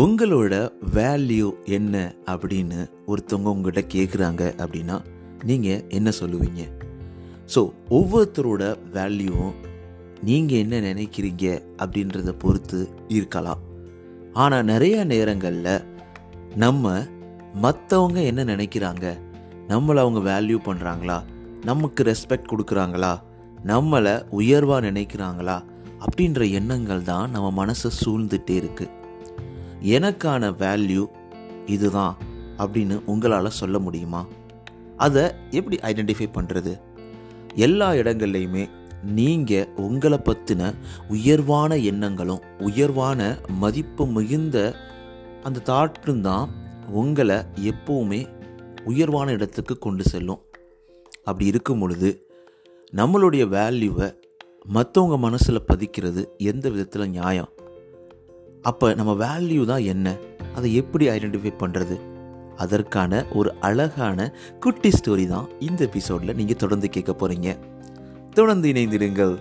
உங்களோட வேல்யூ என்ன அப்படின்னு ஒருத்தவங்க உங்கள்கிட்ட கேட்குறாங்க அப்படின்னா நீங்கள் என்ன சொல்லுவீங்க? ஸோ ஒவ்வொருத்தரோட வேல்யூவும் நீங்கள் என்ன நினைக்கிறீங்க அப்படின்றத பொறுத்து இருக்கலாம். ஆனால் நிறைய நேரங்களில் நம்ம மற்றவங்க என்ன நினைக்கிறாங்க? நம்மளை அவங்க வேல்யூ பண்ணுறாங்களா நமக்கு ரெஸ்பெக்ட் கொடுக்குறாங்களா? நம்மளை உயர்வாக நினைக்கிறாங்களா? அப்படின்ற எண்ணங்கள் தான் நம்ம மனசை சூழ்ந்துட்டே இருக்குது எனக்கான வேல்யூ இதுதான் அப்படின்னு உங்களால் சொல்ல முடியுமா? அதை எப்படி ஐடென்டிஃபை பண்ணுறது எல்லா இடங்கள்லையுமே நீங்கள் உங்களை பற்றின உயர்வான எண்ணங்களும் உயர்வான மதிப்பு மிகுந்த அந்த தாட்டும் தான் உங்களை எப்போவுமே உயர்வான இடத்துக்கு கொண்டு செல்லும். அப்படி இருக்கும் பொழுது நம்மளுடைய வேல்யூவை மற்றவங்க மனசில் பதிக்கிறது எந்த விதத்தில் நியாயம்? அப்போ நம்ம வேல்யூ தான் என்ன? அதை எப்படி ஐடென்டிஃபை பண்ணுறது அதற்கான ஒரு அழகான குட்டி ஸ்டோரி தான் இந்த எபிசோடில் நீங்கள் தொடர்ந்து கேட்க போகிறீங்க தொடர்ந்து இணைந்திடுங்கள்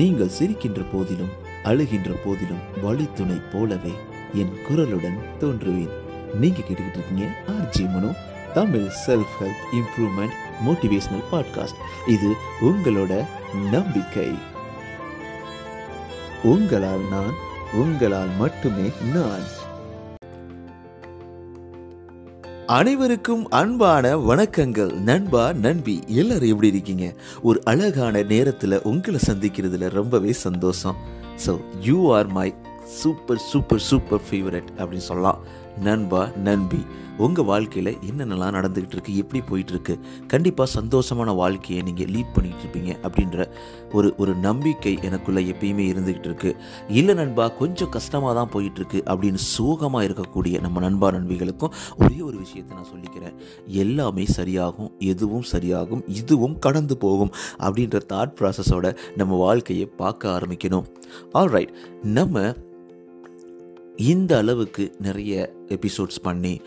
நீங்கள் சிரிக்கின்ற போதிலும் அழுகின்ற போதிலும் வழித்துணை போலவே என் குரலுடன் தோன்றுவேன். நீங்கள் கேட்டுக்கிட்டு இருக்கீங்க RJ Mano Tamil self help improvement motivational podcast இது உங்களோட நம்பிக்கை. உங்களால் நான் உங்களால் மட்டுமே நான். அனைவருக்கும் அன்பான வணக்கங்கள். நண்பா நண்பி எல்லாரும் எப்படி இருக்கீங்க? ஒரு அழகான நேரத்தில் உங்களை சந்திக்கிறதுல ரொம்பவே சந்தோஷம். So you are my super super super favourite அப்படின்னு சொல்லலாம். நண்பா நண்பி உங்கள் வாழ்க்கையில் என்னென்னலாம் நடந்துக்கிட்டு இருக்குது எப்படி போயிட்டுருக்கு கண்டிப்பாக சந்தோஷமான வாழ்க்கையை நீங்கள் லீட் பண்ணிகிட்டு இருப்பீங்க அப்படின்ற ஒரு ஒரு நம்பிக்கை எனக்குள்ளே எப்பயுமே இருந்துக்கிட்டு இருக்குது இல்லை நண்பா கொஞ்சம் கஷ்டமாக தான் போயிட்டுருக்கு அப்படின்னு சோகமாக இருக்கக்கூடிய நம்ம நண்பா நண்பிகளுக்கும் ஒரே ஒரு விஷயத்தை நான் சொல்லிக்கிறேன். எல்லாமே சரியாகும் எதுவும் சரியாகும் இதுவும் கடந்து போகும் அப்படின்ற தாட் ப்ராசஸோட நம்ம வாழ்க்கையை பார்க்க ஆரம்பிக்கணும். ஆல்ரைட் நம்ம இந்த அளவுக்கு நிறைய எபிசோட்ஸ் பண்ணி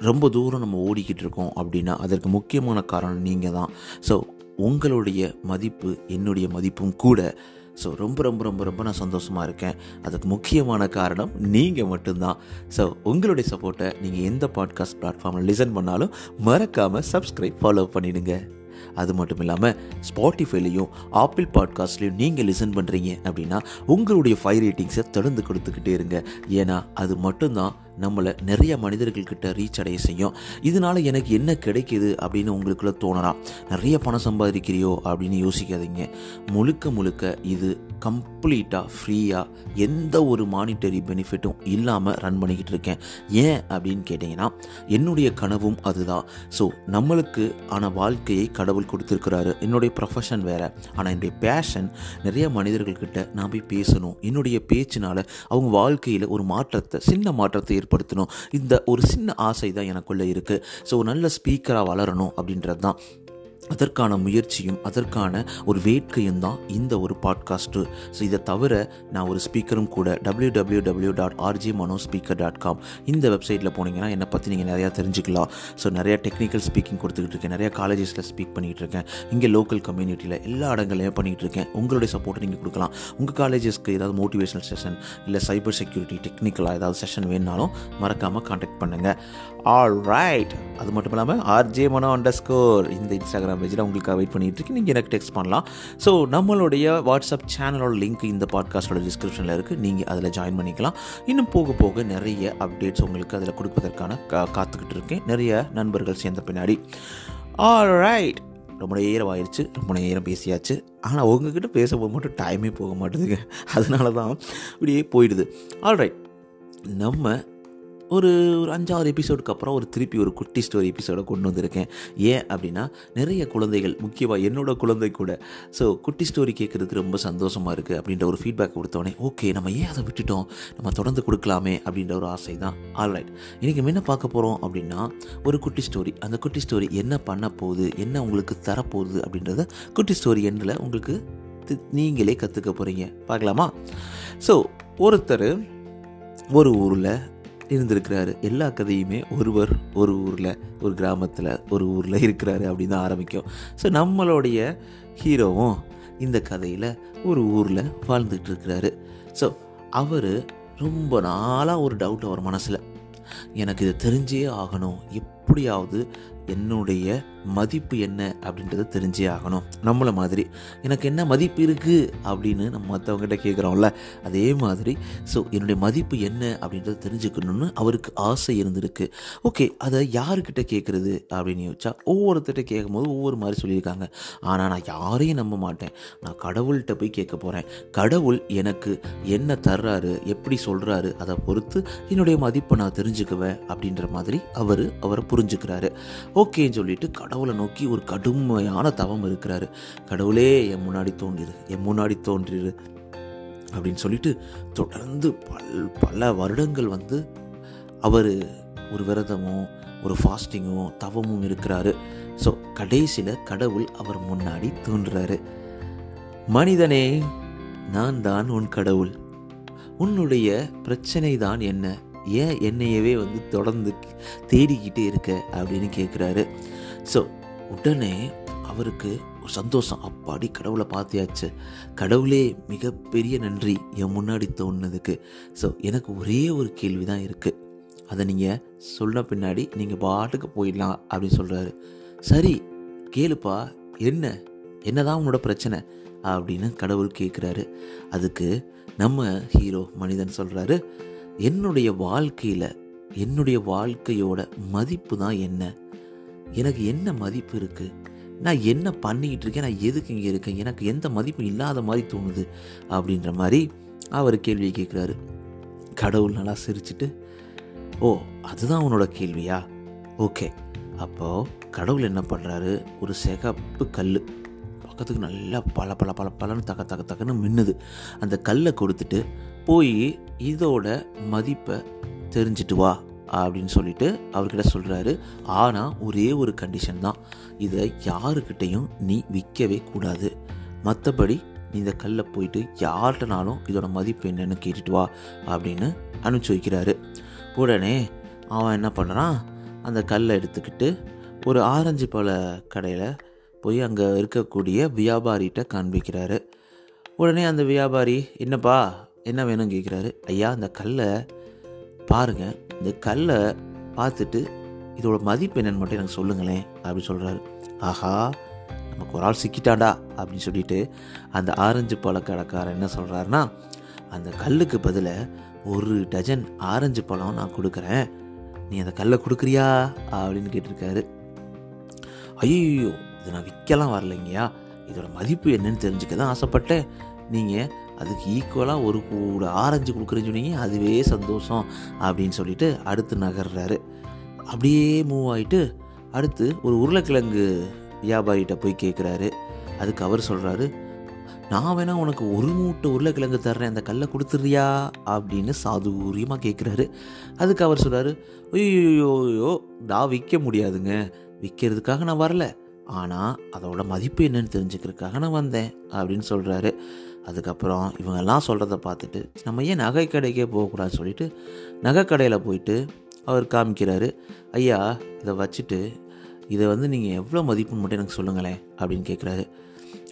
ரொம்ப தூரம் நம்ம ஓடிக்கிட்டு இருக்கோம் அப்படின்னா அதற்கு முக்கியமான காரணம் நீங்கள் தான். ஸோ உங்களுடைய மதிப்பு என்னுடைய மதிப்பும் கூட. ஸோ ரொம்ப ரொம்ப ரொம்ப ரொம்ப நான் சந்தோஷமாக இருக்கேன். அதுக்கு முக்கியமான காரணம் நீங்கள் மட்டும்தான். ஸோ உங்களுடைய சப்போர்ட்டை நீங்கள் எந்த பாட்காஸ்ட் பிளாட்ஃபார்மில் லிசன் பண்ணாலும் மறக்காமல் சப்ஸ்கிரைப் ஃபாலோ பண்ணிடுங்க. அது மட்டும் இல்லாமல் ஸ்பாட்டிஃபைலையும் ஆப்பிள் பாட்காஸ்ட்லையும் நீங்கள் லிசன் பண்ணுறீங்க அப்படின்னா உங்களுடைய ஃபைவ் ரேட்டிங்ஸை தொடர்ந்து கொடுத்துக்கிட்டே இருங்க. ஏன்னா அது மட்டும்தான் நம்மளை நிறைய மனிதர்கள்கிட்ட ரீச் அடைய செய்யும். இதனால் எனக்கு என்ன கிடைக்கிது அப்படின்னு உங்களுக்குள்ள தோணலாம் நிறைய பணம் சம்பாதிக்கிறியோ அப்படின்னு யோசிக்காதீங்க. முழுக்க முழுக்க இது கம்ப்ளீட்டாக ஃப்ரீயாக எந்த ஒரு மானிட்டரி பெனிஃபிட்டும் இல்லாமல் ரன் பண்ணிக்கிட்டு இருக்கேன். ஏன் அப்படின்னு கேட்டிங்கன்னா என்னுடைய கனவும் அதுதான். ஸோ நம்மளுக்கு ஆன வாழ்க்கையை கடவுள் கொடுத்துருக்கிறாரு. என்னுடைய ப்ரொஃபஷன் வேறு. ஆனால் என்னுடைய பேஷன் நிறைய மனிதர்கள்கிட்ட நான் போய் பேசணும். என்னுடைய பேச்சினால் அவங்க வாழ்க்கையில் ஒரு மாற்றத்தை சின்ன மாற்றத்தை ஏற்படுத்தணும். இந்த ஒரு சின்ன ஆசை தான் எனக்குள்ளே இருக்குது ஸோ நல்ல ஸ்பீக்கராக வளரணும் அப்படின்றது தான் அதற்கான முயற்சியும் அதற்கான ஒரு வேட்கையும் தான் இந்த ஒரு பாட்காஸ்ட்டு ஸோ இதை தவிர நான் ஒரு ஸ்பீக்கரும் கூட W W W dot RJ Mano speaker dot com இந்த வெப்சைட்டில் போனீங்கன்னா என்னை பற்றி நீங்கள் நிறையா தெரிஞ்சுக்கலாம். ஸோ நிறையா டெக்னிக்கல் ஸ்பீக்கிங் கொடுத்துக்கிட்டு இருக்கேன். நிறையா காலேஜஸில் ஸ்பீக் பண்ணிகிட்டு இருக்கேன். இங்கே லோக்கல் கம்யூனிட்டியில் எல்லா இடங்களையும் பண்ணிகிட்டு இருக்கேன். உங்களுடைய சப்போர்ட்டை நீங்கள் கொடுக்கலாம். உங்கள் காலேஜஸ்க்கு ஏதாவது மோட்டிவேஷனல் செஷன் இல்லை சைபர் செக்யூரிட்டி டெக்னிக்கலாக ஏதாவது செஷன் வேணுனாலும் மறக்காமல் காண்டாக்ட் பண்ணுங்கள் ஆல் ரைட் அது மட்டும் இல்லாமல் R J Mano under score இந்த இன்ஸ்டாகிராம் மெசேஜில் உங்களுக்காக வெயிட் பண்ணிட்டு நீங்கள் எனக்கு டெக்ஸ்ட் பண்ணலாம். ஸோ நம்மளுடைய வாட்ஸ்அப் சேனலோட லிங்க் இந்த பாட்காஸ்டோட டிஸ்கிரிப்ஷனில் இருக்குது நீங்கள் அதில் ஜாயின் பண்ணிக்கலாம். இன்னும் போக போக நிறைய அப்டேட்ஸ் உங்களுக்கு அதில் கொடுப்பதற்கான கா காத்துக்கிட்டு இருக்கேன். நிறைய நண்பர்கள் சேர்ந்த பின்னாடி. ஆல் ரைட் ரொம்ப நேரம் ஆயிடுச்சு ரொம்ப நேரம் பேசியாச்சு. ஆனால் உங்ககிட்ட பேசும்போது மட்டும் டைமே போக மாட்டேதுங்க அதனால தான் இப்படியே போயிடுது. ஆல்ரைட் நம்ம ஒரு ஒரு அஞ்சாறு எபிசோடுக்கு அப்புறம் ஒரு திருப்பி ஒரு குட்டி ஸ்டோரி எபிசோடை கொண்டு வந்திருக்கேன். ஏன் அப்படின்னா நிறைய குழந்தைகள் முக்கியமாக என்னோட குழந்தை கூட ஸோ குட்டி ஸ்டோரி கேட்குறதுக்கு ரொம்ப சந்தோஷமாக இருக்குது அப்படின்ற ஒரு ஃபீட்பேக் கொடுத்தோடனே ஓகே நம்ம ஏன் அதை விட்டுட்டோம்? நம்ம தொடர்ந்து கொடுக்கலாமே அப்படின்ற ஒரு ஆசை தான் ஆல்ரைட் இன்றைக்கி என்ன பார்க்க போகிறோம் அப்படின்னா ஒரு குட்டி ஸ்டோரி அந்த குட்டி ஸ்டோரி என்ன பண்ண போகுது? என்ன உங்களுக்கு தரப்போகுது அப்படின்றத குட்டி ஸ்டோரி எண்ணில் உங்களுக்கு தி- நீங்களே கற்றுக்க போகிறீங்க பார்க்கலாமா? ஸோ ஒருத்தர் ஒரு ஊரில் இருந்திருக்கிறாரு எல்லா கதையுமே ஒருவர் ஒரு ஊரில் ஒரு கிராமத்தில் ஒரு ஊரில் இருக்கிறாரு அப்படின்னு தான் ஆரம்பிக்கும். ஸோ நம்மளுடைய ஹீரோவும் இந்த கதையில் ஒரு ஊரில் வாழ்ந்துட்டு இருக்கிறாரு ஸோ அவர் ரொம்ப நாளாக ஒரு டவுட் அவர் மனசில். எனக்கு இதை தெரிஞ்சே ஆகணும். எப்படியாவது என்னுடைய மதிப்பு என்ன அப்படின்றத தெரிஞ்சே ஆகணும். நம்மளை மாதிரி. எனக்கு என்ன மதிப்பு இருக்குது அப்படின்னு நம்ம மற்றவங்ககிட்ட கேட்குறோம்ல அதே மாதிரி. ஸோ என்னுடைய மதிப்பு என்ன அப்படின்றத தெரிஞ்சுக்கணும்னு அவருக்கு ஆசை இருந்திருக்கு. ஓகே அதை யாருக்கிட்ட கேட்குறது அப்படின்னு யோசிச்சா ஒவ்வொருத்தர்கிட்ட கேட்கும்போது ஒவ்வொரு மாதிரி சொல்லியிருக்காங்க. ஆனால் நான் யாரையும் நம்ப மாட்டேன். நான் கடவுள்கிட்ட போய் கேட்க போகிறேன் கடவுள் எனக்கு என்ன தர்றாரு எப்படி சொல்கிறாரு அதை பொறுத்து என்னுடைய மதிப்பை நான் தெரிஞ்சுக்குவேன் அப்படின்ற மாதிரி அவர் அவரை புரிஞ்சுக்கிறாரு. ஓகேன்னு சொல்லிட்டு கடவுளை நோக்கி ஒரு கடுமையான தவம் இருக்கிறாரு. கடவுளே என் முன்னாடி தோன்றிரு என் முன்னாடி தோன்றிரு அப்படின்னு சொல்லிட்டு தொடர்ந்து பல் பல வருடங்கள் வந்து அவர் ஒரு விரதமும் ஒரு ஃபாஸ்டிங்கும் தவமும் இருக்கிறாரு. ஸோ கடைசியில் கடவுள் அவர் முன்னாடி தோன்றுறாரு. மனிதனே நான் தான் உன் கடவுள். உன்னுடைய பிரச்சனை தான் என்ன? ஏன் என்னையவே வந்து தொடர்ந்து தேடிக்கிட்டே இருக்க? அப்படின்னு கேட்குறாரு ஸோ உடனே அவருக்கு ஒரு சந்தோஷம். அப்பாடி கடவுளை பார்த்தியாச்சு. கடவுளே மிகப்பெரிய நன்றி. என் முன்னாடி தோணுனதுக்கு. ஸோ எனக்கு ஒரே ஒரு கேள்வி தான் இருக்குது அதை நீங்கள் சொன்ன பின்னாடி நீங்கள் பாட்டுக்கு போயிடலாம் அப்படின்னு சொல்கிறாரு சரி கேளுப்பா. என்ன? என்னதான் உன்னோட பிரச்சனை? அப்படின்னு கடவுள் கேட்குறாரு அதுக்கு நம்ம ஹீரோ மனிதன் சொல்கிறாரு என்னுடைய வாழ்க்கையில் என்னுடைய வாழ்க்கையோட மதிப்பு தான் என்ன? எனக்கு என்ன மதிப்பு இருக்குது நான் என்ன பண்ணிக்கிட்டு இருக்கேன்? நான் எதுக்கு இங்கே இருக்கேன்? எனக்கு எந்த மதிப்பும் இல்லாத மாதிரி தோணுது அப்படின்ற மாதிரி அவர் கேள்வியை கேட்குறாரு. கடவுள் நல்லா சிரிச்சிட்டு ஓ அதுதான் உன்னோட கேள்வியா? ஓகே. அப்போது கடவுள் என்ன பண்ணுறாரு ஒரு சிகப்பு கல் பக்கத்துக்கு நல்லா பல பல பல பலன்னு தக்க தக்க தக்கன்னு மின்னுது. அந்த கல்லை கொடுத்துட்டு போய் இதோட மதிப்பை தெரிஞ்சிட்டு வா. அப்படின்னு சொல்லிட்டு அவர்கிட்ட சொல்கிறாரு ஆனால் ஒரே ஒரு கண்டிஷன் தான். இதை யாருக்கிட்டையும் நீ விற்கவே கூடாது. மற்றபடி நீ இந்த கல்லை போயிட்டு யார்கிட்டனாலும் இதோட மதிப்பு என்னன்னு கேட்டுட்டு வா அப்படின்னு அனுப்பிச்சி வைக்கிறாரு. உடனே அவன் என்ன பண்ணுறான் அந்த கல்லை எடுத்துக்கிட்டு ஒரு ஆரஞ்சு பழ கடையில் போய் அங்கே இருக்கக்கூடிய வியாபாரிகிட்ட காண்பிக்கிறாரு. உடனே அந்த வியாபாரி என்னப்பா என்ன வேணும்னு கேட்குறாரு ஐயா அந்த கல்லை பாருங்கள் இந்த கல்லை பார்த்துட்டு இதோட மதிப்பு என்னன்னு மட்டும் எனக்கு சொல்லுங்களேன் அப்படின்னு சொல்கிறாரு ஆஹா நமக்கு ஒரு ஆள் சிக்கிட்டாண்டா அப்படின்னு சொல்லிட்டு அந்த ஆரஞ்சு பழ கடைக்காரன் என்ன சொல்கிறாருன்னா அந்த கல்லுக்கு பதிலாக ஒரு டஜன் ஆரஞ்சு பழம் நான் கொடுக்குறேன். நீ அந்த கல்லை கொடுக்குறியா? அப்படின்னு கேட்டிருக்காரு. ஐயோ இதை நான் விற்கலாம் வரலைங்கய்யா. இதோட மதிப்பு என்னன்னு தெரிஞ்சுக்க தான் ஆசைப்பட்டேன். நீங்கள் அதுக்கு ஈக்குவலாக ஒரு கூட ஆரஞ்சு கொடுக்குறேன்னு சொன்னீங்க அதுவே சந்தோஷம் அப்படின்னு சொல்லிட்டு அடுத்து நகர்றாரு. அப்படியே மூவ் ஆகிட்டு அடுத்து ஒரு உருளைக்கிழங்கு வியாபாரிகிட்ட போய் கேட்குறாரு அதுக்கு அவர் சொல்கிறாரு நான் வேணா உனக்கு ஒரு மூட்டை உருளைக்கிழங்கு தர்றேன் அந்த கல்லை கொடுத்துறியா அப்படின்னு சாதுரியமாக கேட்குறாரு அதுக்கு அவர் சொல்கிறாரு ஐயோயோ நான் விற்க முடியாதுங்க. விற்கிறதுக்காக நான் வரல. ஆனால் அதோட மதிப்பு என்னன்னு தெரிஞ்சுக்கிறதுக்காக நான் வந்தேன் அப்படின்னு சொல்கிறாரு அதுக்கப்புறம் இவங்கெல்லாம் சொல்கிறத பார்த்துட்டு நம்ம ஏன் நகை கடைக்கே போகக்கூடாதுன்னு சொல்லிட்டு நகை கடையில் போயிட்டு அவர் காமிக்கிறாரு. ஐயா இதை வச்சுட்டு இதை வந்து நீங்கள் எவ்வளோ மதிப்புன்னு மட்டும் எனக்கு சொல்லுங்களேன் அப்படின்னு கேட்குறாரு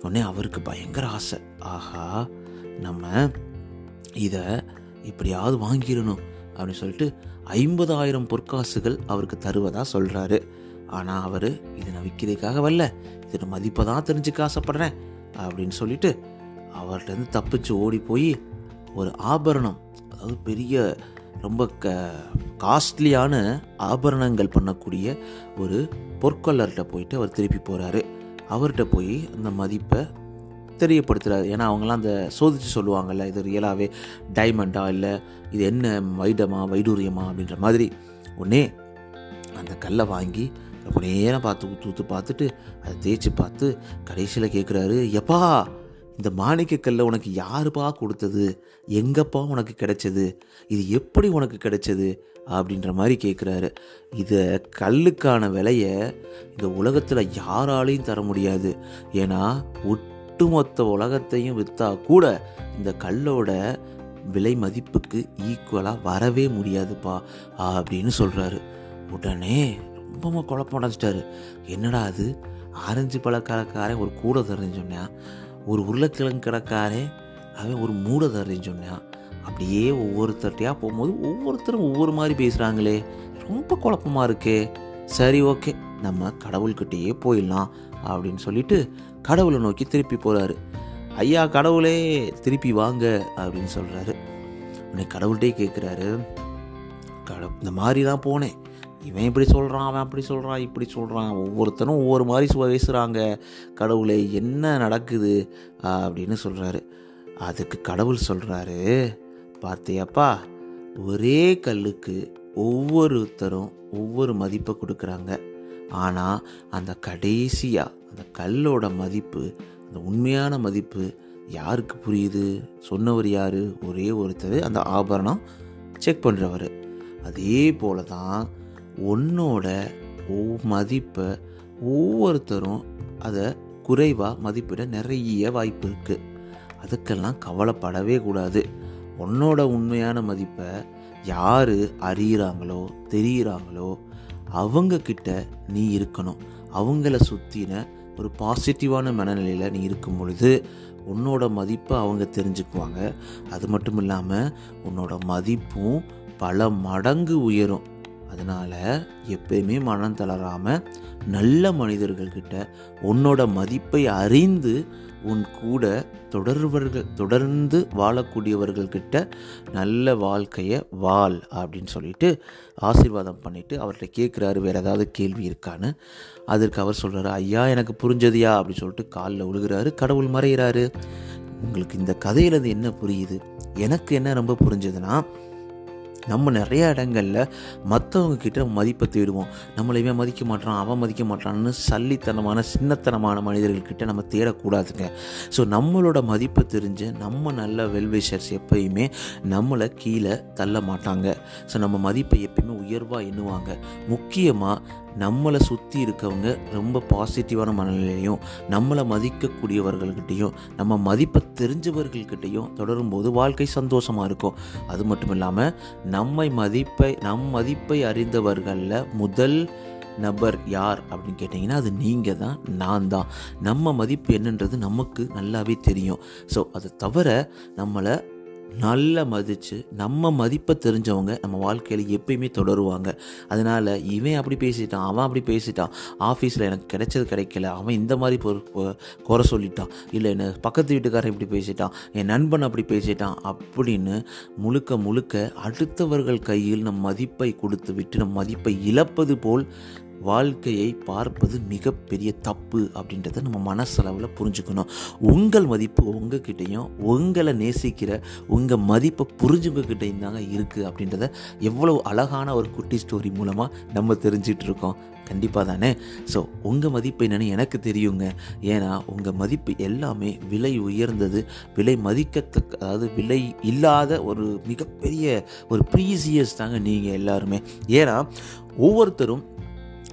உடனே அவருக்கு பயங்கர ஆசை. ஆஹா நம்ம இதை இப்படியாவது வாங்கிடணும் அப்படின்னு சொல்லிட்டு ஐம்பதாயிரம் பொற்காசுகள் அவருக்கு தருவதாக சொல்கிறாரு ஆனால் அவர் இதை நான் விற்கிறதுக்காக வரல. இதோட மதிப்பை தான் தெரிஞ்சுக்க ஆசைப்பட்றேன் அப்படின்னு சொல்லிட்டு அவர்கிட்டருந்து தப்பிச்சு ஓடி போய் ஒரு ஆபரணம் அதாவது பெரிய ரொம்ப க காஸ்ட்லியான ஆபரணங்கள் பண்ணக்கூடிய ஒரு பொற்கொள்ளர்கிட்ட போயிட்டு அவர் திருப்பி போகிறாரு அவர்கிட்ட போய் அந்த மதிப்பை தெரியப்படுத்துகிறாரு ஏன்னா அவங்களாம் அந்த சோதித்து சொல்லுவாங்கள்ல இது ரியலாகவே டைமண்டா இல்லை? இது என்ன வைடமா வைடூரியமா? அப்படின்ற மாதிரி. உடனே அந்த கல்லை வாங்கி ரொம்ப நேரம் பார்த்து ஊற்று பார்த்துட்டு அதை தேய்ச்சி பார்த்து கடைசியில் கேட்குறாரு எப்பா இந்த மாணிக்கக்கல்லை உனக்கு யாருப்பா கொடுத்தது? எங்கப்பா உனக்கு கிடைச்சது? இது எப்படி உனக்கு கிடைச்சது? அப்படின்ற மாதிரி கேட்குறாரு இதை கல்லுக்கான விலையை இந்த உலகத்தில் யாராலையும் தர முடியாது. ஏன்னா ஒட்டுமொத்த உலகத்தையும் விற்றா கூட இந்த கல்லோட விலை மதிப்புக்கு ஈக்குவலாக வரவே முடியாதுப்பா அப்படின்னு சொல்கிறாரு உடனே ரொம்ப குழப்பம் அடைஞ்சிட்டாரு. என்னடா அது? ஆரஞ்சு பழக்கடைக்காரன் ஒரு கூடை தரேன்னு சொன்னான் ஒரு உருளைக்கிழங்கு கிடக்காரே அவன் ஒரு மூடை தர்றேன்னு சொன்னான் அப்படியே ஒவ்வொருத்தர்ட்டையாக போகும்போது ஒவ்வொருத்தரும் ஒவ்வொரு மாதிரி பேசுகிறாங்களே ரொம்ப குழப்பமாக இருக்கே. சரி ஓகே. நம்ம கடவுள்கிட்டயே போயிடலாம் அப்படின்னு சொல்லிட்டு கடவுளை நோக்கி திருப்பி போகிறாரு ஐயா கடவுளே திருப்பி வாங்க அப்படின்னு சொல்கிறாரு உன்னை கடவுள்கிட்டே கேட்குறாரு கட இந்த மாதிரி தான் போனேன். இவன் இப்படி சொல்கிறான் அவன் அப்படி சொல்கிறான் இப்படி சொல்கிறான் ஒவ்வொருத்தரும் ஒவ்வொரு மாதிரி பேசுகிறாங்க கடவுளே என்ன நடக்குது? அப்படின்னு சொல்கிறாரு அதுக்கு கடவுள் சொல்கிறாரு பார்த்தியாப்பா ஒரே கல்லுக்கு ஒவ்வொருத்தரும் ஒவ்வொரு மதிப்பை கொடுக்குறாங்க. ஆனால் அந்த கடைசியாக அந்த கல்லோட மதிப்பு அந்த உண்மையான மதிப்பு யாருக்கு புரியுது? சொன்னவர் யார்? ஒரே ஒருத்தர் அந்த ஆபரணம் செக் பண்ணுறவர் அதே போல தான் உன்னோட மதிப்பை ஒவ்வொருத்தரும் அதை குறைவாக மதிப்பிட நிறைய வாய்ப்பு இருக்குது அதுக்கெல்லாம் கவலைப்படவே கூடாது. உன்னோட உண்மையான மதிப்பை யார் அறியிறாங்களோ தெரியிறாங்களோ அவங்கக்கிட்ட நீ இருக்கணும். அவங்கள சுற்றின ஒரு பாசிட்டிவான மனநிலையில் நீ இருக்கும் பொழுது உன்னோட மதிப்பை அவங்க தெரிஞ்சுக்குவாங்க. அது மட்டும் இல்லாமல் உன்னோட மதிப்பும் பல மடங்கு உயரும். அதனால் எப்பயுமே மனம் தளராமல் நல்ல மனிதர்கள்கிட்ட உன்னோட மதிப்பை அறிந்து உன் கூட தொடர்வர்கள் தொடர்ந்து வாழக்கூடியவர்கள்கிட்ட நல்ல வாழ்க்கையை வாழ் அப்படின்னு சொல்லிட்டு ஆசீர்வாதம் பண்ணிவிட்டு அவர்கிட்ட கேட்குறாரு வேறு ஏதாவது கேள்வி இருக்கான்னு அதற்கு அவர் சொல்கிறாரு ஐயா எனக்கு புரிஞ்சதியா? அப்படின்னு சொல்லிட்டு காலில் விழுகிறாரு கடவுள் மறைகிறாரு உங்களுக்கு இந்த கதையிலேருந்து என்ன புரியுது? எனக்கு என்ன ரொம்ப புரிஞ்சதுன்னா நம்ம நிறைய இடங்களில் மற்றவங்க கிட்ட மதிப்பை தேடுவோம். நம்மளையுமே மதிக்க மாட்டான் அவன் மதிக்க மாட்டான்னு சல்லித்தனமான சின்னத்தனமான மனிதர்கள்கிட்ட நம்ம தேடக்கூடாதுங்க. ஸோ நம்மளோட மதிப்பை தெரிஞ்சு நம்ம நல்ல வெல்விஷர்ஸ் எப்பயுமே நம்மளை கீழே தள்ள மாட்டாங்க. ஸோ நம்ம மதிப்பை எப்பயுமே உயர்வாக எண்ணுவாங்க. முக்கியமாக நம்மளை சுற்றி இருக்கவங்க ரொம்ப பாசிட்டிவான மனநிலையும் நம்மளை மதிக்கக்கூடியவர்கள்கிட்டையும் நம்ம மதிப்பை தெரிஞ்சவர்கள்கிட்டையும் தொடரும்போது வாழ்க்கை சந்தோஷமாக இருக்கும். அது மட்டும் இல்லாமல் நம்மை மதிப்பை நம் மதிப்பை அறிந்தவர்களில் முதல் நபர் யார் அப்படின்னு கேட்டிங்கன்னா அது நீங்கள் தான் நான் தான் நம்ம மதிப்பு என்னன்றது நமக்கு நல்லாவே தெரியும். ஸோ அதை தவிர நம்மளை நல்லா மதித்து நம்ம மதிப்பை தெரிஞ்சவங்க நம்ம வாழ்க்கையில் எப்பயுமே தொடருவாங்க. அதனால் இவன் அப்படி பேசிட்டான் அவன் அப்படி பேசிட்டான். ஆஃபீஸில் எனக்கு கிடைச்சது கிடைக்கல அவன் இந்த மாதிரி பொறு குறை சொல்லிட்டான். இல்லை என்ன பக்கத்து வீட்டுக்காரன் இப்படி பேசிட்டான் என் நண்பன் அப்படி பேசிட்டான் அப்படின்னு முழுக்க முழுக்க அடுத்தவர்கள் கையில் நம் மதிப்பை கொடுத்து விட்டு நம் மதிப்பை இழப்பது போல் வாழ்க்கையை பார்ப்பது மிகப்பெரிய தப்பு அப்படின்றத நம்ம மனசளவில் புரிஞ்சுக்கணும். உங்கள் மதிப்பு உங்ககிட்டயும் உங்களை நேசிக்கிற உங்கள் மதிப்பை புரிஞ்சுங்கக்கிட்டையும் தாங்க இருக்குது அப்படின்றத எவ்வளோ அழகான ஒரு குட்டி ஸ்டோரி மூலமாக நம்ம தெரிஞ்சிட்டு இருக்கோம். கண்டிப்பாக தானே? ஸோ உங்கள் மதிப்பு என்னென்னு எனக்கு தெரியுங்க. ஏன்னா உங்கள் மதிப்பு எல்லாமே விலை உயர்ந்தது. விலை மதிக்கத்தக்க அதாவது விலை இல்லாத ஒரு மிகப்பெரிய ஒரு ப்ரீசியஸ் தாங்க நீங்கள் எல்லாருமே. ஏன்னா ஒவ்வொருத்தரும்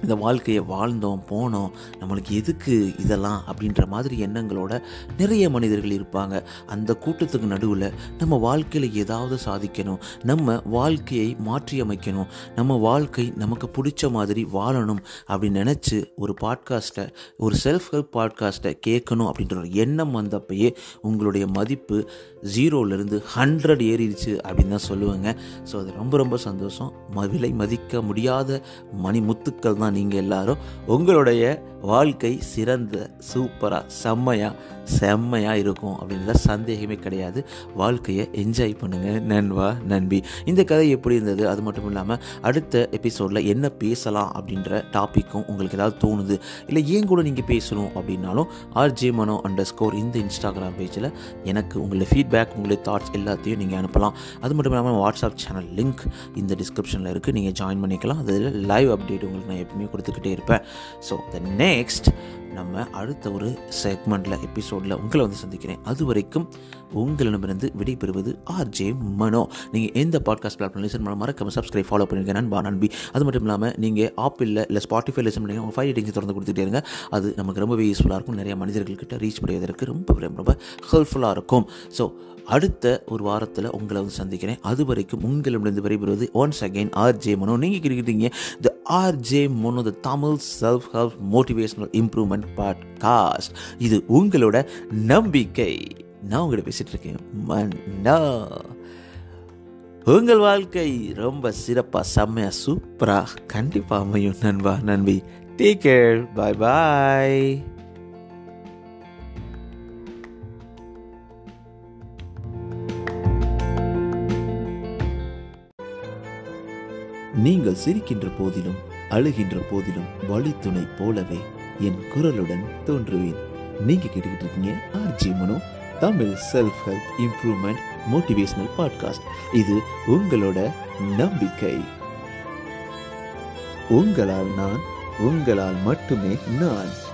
இந்த வாழ்க்கையை வாழ்ந்தோம் போனோம் நம்மளுக்கு எதுக்கு இதெல்லாம் அப்படின்ற மாதிரி எண்ணங்களோட நிறைய மனிதர்கள் இருப்பாங்க. அந்த கூட்டத்துக்கு நடுவில் நம்ம வாழ்க்கையில் ஏதாவது சாதிக்கணும் நம்ம வாழ்க்கையை மாற்றி அமைக்கணும் நம்ம வாழ்க்கை நமக்கு பிடிச்ச மாதிரி வாழணும் அப்படின்னு நினச்சி ஒரு பாட்காஸ்ட்டை ஒரு செல்ஃப் ஹெல்ப் பாட்காஸ்ட்டை கேட்கணும் அப்படின்ற ஒரு எண்ணம் வந்தப்பயே உங்களுடைய மதிப்பு ஜீரோலேருந்து ஹண்ட்ரட் ஏறிடுச்சு அப்படின்னு தான் சொல்லுவேங்க. ஸோ அது ரொம்ப ரொம்ப சந்தோஷம். ம விலை மதிக்க முடியாத மணி முத்துக்கள் தான் நீங்கள் எல்லாரும் உங்களுடைய வாழ்க்கை சிறந்த சூப்பராக செம்மையாக செம்மையாக இருக்கும் அப்படின்றத சந்தேகமே கிடையாது. வாழ்க்கையை என்ஜாய் பண்ணுங்கள் நண்பா நண்பி. இந்த கதை எப்படி இருந்தது? அது மட்டும் இல்லாமல் அடுத்த எபிசோடில் என்ன பேசலாம் அப்படின்ற டாப்பிக்கும் உங்களுக்கு ஏதாவது தோணுது? இல்லை ஏன் கூட நீங்கள் பேசணும் அப்படின்னாலும் R J Mano under score இந்த இன்ஸ்டாகிராம் பேஜில் எனக்கு உங்களுடைய ஃபீட்பேக் உங்களுடைய தாட்ஸ் எல்லாத்தையும் நீங்கள் அனுப்பலாம். அது மட்டும் இல்லாமல் வாட்ஸ்அப் சேனல் லிங்க் இந்த டிஸ்கிரிப்ஷனில் இருக்குது நீங்கள் ஜாயின் பண்ணிக்கலாம். அதில் லைவ் அப்டேட் உங்களுக்கு நான் எப்பவுமே கொடுத்துக்கிட்டே இருப்பேன். ஸோ த நெக்ஸ்ட் நம்ம அடுத்த ஒரு செக்மெண்ட்டில் எபிசோடில் உங்களை வந்து சந்திக்கிறேன். அது வரைக்கும் உங்களிடமிருந்து விடைபெறுவது ஆர்ஜே மனோ. நீங்கள் எந்த பாட்காஸ்ட் பிளாட்ஃபார்ம் லிசன் பண்ண மறக்காம சப்ஸ்கிரைப் ஃபாலோ பண்ணிருங்க. நண்பா நண்பி. அது மட்டும் இல்லாமல் நீங்கள் ஆப்பிளில் இல்லை ஸ்பாட்டிஃபை லிசன் பண்ணி உங்கள் ஃபைவ் ரேட்டிங்ஸ் திறந்து கொடுத்துட்டே இருங்க. அது நமக்கு ரொம்பவே யூஸ்ஃபுல்லாக இருக்கும். நிறைய மனிதர்கள்கிட்ட ரீச் பண்ணுவதற்கு ரொம்ப ரொம்ப ரொம்ப ஹெல்ப்ஃபுல்லாக இருக்கும். ஸோ அடுத்த ஒரு வாரத்தில் உங்களை வந்து சந்திக்கிறேன். அது வரைக்கும் உங்களிடமிருந்து விடைபெறுவது ஒன்ஸ் அகைன் ஆர்ஜே மனோ. நீங்கள் கேட்குறீங்க the RJ Mano the Tamil self help motivational improvement podcast இது உங்களோட நம்பிக்கை. நான் உங்கள்கிட்ட பேசிட்டு இருக்கேன். மன்னா. உங்கள் வாழ்க்கை ரொம்ப சிறப்பாக செம்மையாக சூப்பராக கண்டிப்பாக அமையும் நண்பா நண்பி. டேக் கேர் பாய் பாய் நீங்கள் சிரிக்கின்ற போதிலும் அழுகின்ற போதிலும் வழித்துணை போலவே என் குரலுடன் தோன்றுவேன். நீங்க கேட்டுக்கிட்டு இருக்கீங்க RJ Mano. Tamil self help improvement motivational podcast இது உங்களோட நம்பிக்கை. உங்களால் நான் உங்களால் மட்டுமே நான்.